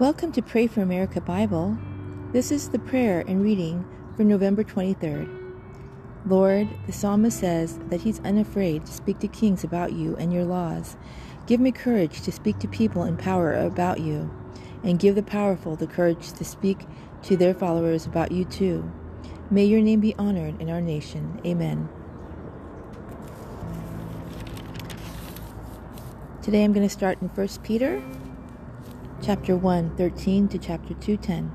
Welcome to Pray for America Bible. This is the prayer and reading for November 23rd. Lord, the psalmist says that he's unafraid to speak to kings about you and your laws. Give me courage to speak to people in power about you, and give the powerful the courage to speak to their followers about you too. May your name be honored in our nation. Amen. Today I'm going to start in 1 Peter chapter 1, 13 to chapter 2, 10.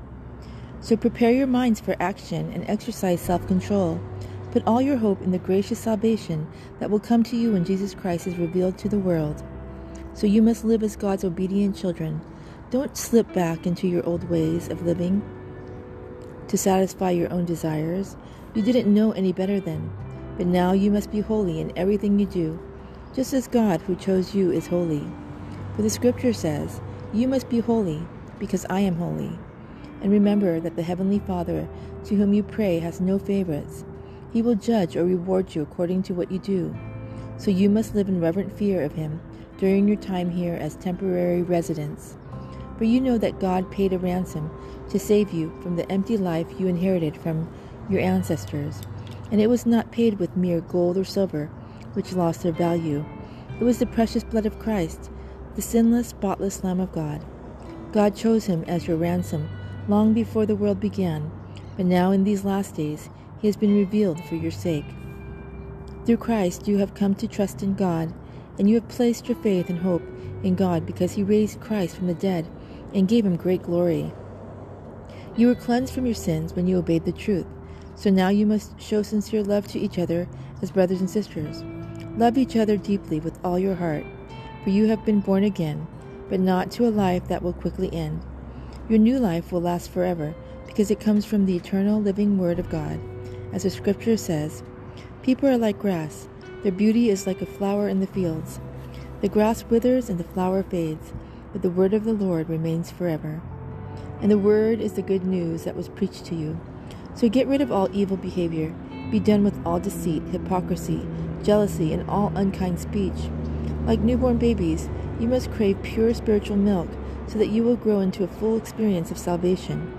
So prepare your minds for action and exercise self control. Put all your hope in the gracious salvation that will come to you when Jesus Christ is revealed to the world. So you must live as God's obedient children. Don't slip back into your old ways of living to satisfy your own desires. You didn't know any better then, but now you must be holy in everything you do, just as God who chose you is holy. For the scripture says, you must be holy, because I am holy. And remember that the Heavenly Father, to whom you pray, has no favorites. He will judge or reward you according to what you do. So you must live in reverent fear of Him during your time here as temporary residents. For you know that God paid a ransom to save you from the empty life you inherited from your ancestors. And it was not paid with mere gold or silver, which lost their value. It was the precious blood of Christ the sinless, spotless Lamb of God. God chose him as your ransom long before the world began, but now in these last days he has been revealed for your sake. Through Christ you have come to trust in God, and you have placed your faith and hope in God because he raised Christ from the dead and gave him great glory. You were cleansed from your sins when you obeyed the truth, so now you must show sincere love to each other as brothers and sisters. Love each other deeply with all your heart for you have been born again, but not to a life that will quickly end. Your new life will last forever, because it comes from the eternal living Word of God. As the Scripture says, People are like grass, their beauty is like a flower in the fields. The grass withers and the flower fades, but the Word of the Lord remains forever. And the Word is the good news that was preached to you. So get rid of all evil behavior, be done with all deceit, hypocrisy, jealousy, and all unkind speech. Like newborn babies, you must crave pure spiritual milk so that you will grow into a full experience of salvation.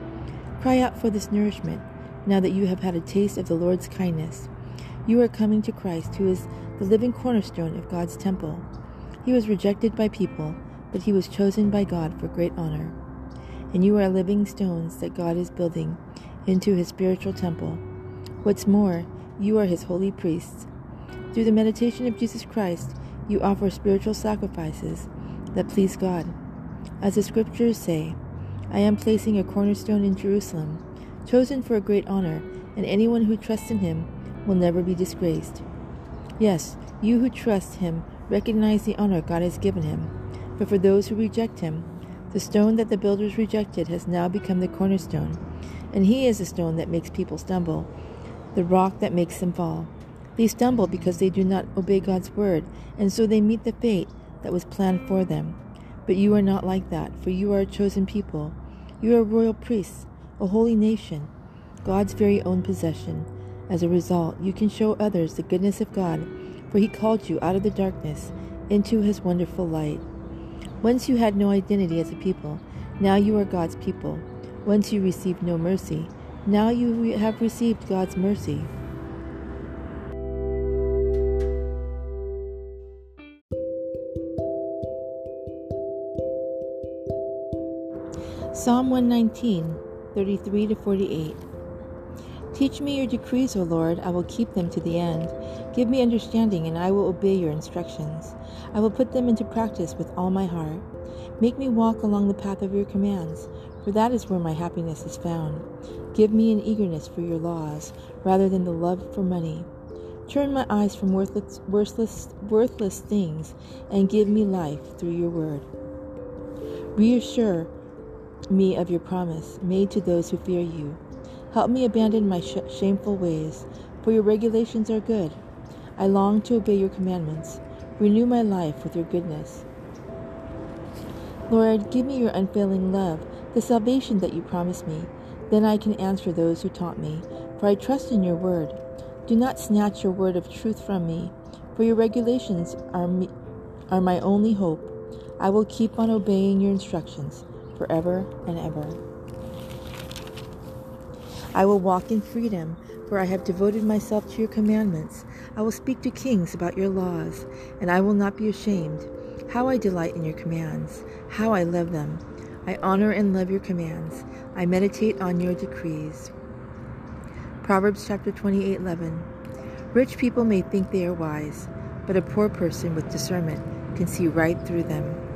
Cry out for this nourishment now that you have had a taste of the Lord's kindness. You are coming to Christ, who is the living cornerstone of God's temple. He was rejected by people, but he was chosen by God for great honor. And you are living stones that God is building into his spiritual temple. What's more, you are his holy priests. Through the meditation of Jesus Christ, you offer spiritual sacrifices that please God. As the scriptures say, I am placing a cornerstone in Jerusalem, chosen for a great honor, and anyone who trusts in him will never be disgraced. Yes, you who trust him recognize the honor God has given him. But for those who reject him, the stone that the builders rejected has now become the cornerstone, and he is the stone that makes people stumble, the rock that makes them fall. They stumble because they do not obey God's word, and so they meet the fate that was planned for them. But you are not like that, for you are a chosen people. You are royal priests, a holy nation, God's very own possession. As a result, you can show others the goodness of God, for He called you out of the darkness into His wonderful light. Once you had no identity as a people, now you are God's people. Once you received no mercy, now you have received God's mercy. Psalm 119, 33 to 48. Teach me your decrees, O Lord, I will keep them to the end. Give me understanding, and I will obey your instructions. I will put them into practice with all my heart. Make me walk along the path of your commands, for that is where my happiness is found. Give me an eagerness for your laws, rather than the love for money. Turn my eyes from worthless, worthless, worthless things, and give me life through your word. Reassure me of your promise made to those who fear you. Help me abandon my sh- shameful ways, for your regulations are good. I long to obey your commandments. Renew my life with your goodness. Lord, give me your unfailing love, the salvation that you promised me. Then I can answer those who taunt me, for I trust in your word. Do not snatch your word of truth from me, for your regulations are, me, are my only hope. I will keep on obeying your instructions forever and ever. I will walk in freedom, for I have devoted myself to your commandments. I will speak to kings about your laws, and I will not be ashamed. How I delight in your commands, how I love them. I honor and love your commands. I meditate on your decrees. Proverbs chapter 28:11. Rich people may think they are wise, but a poor person with discernment can see right through them.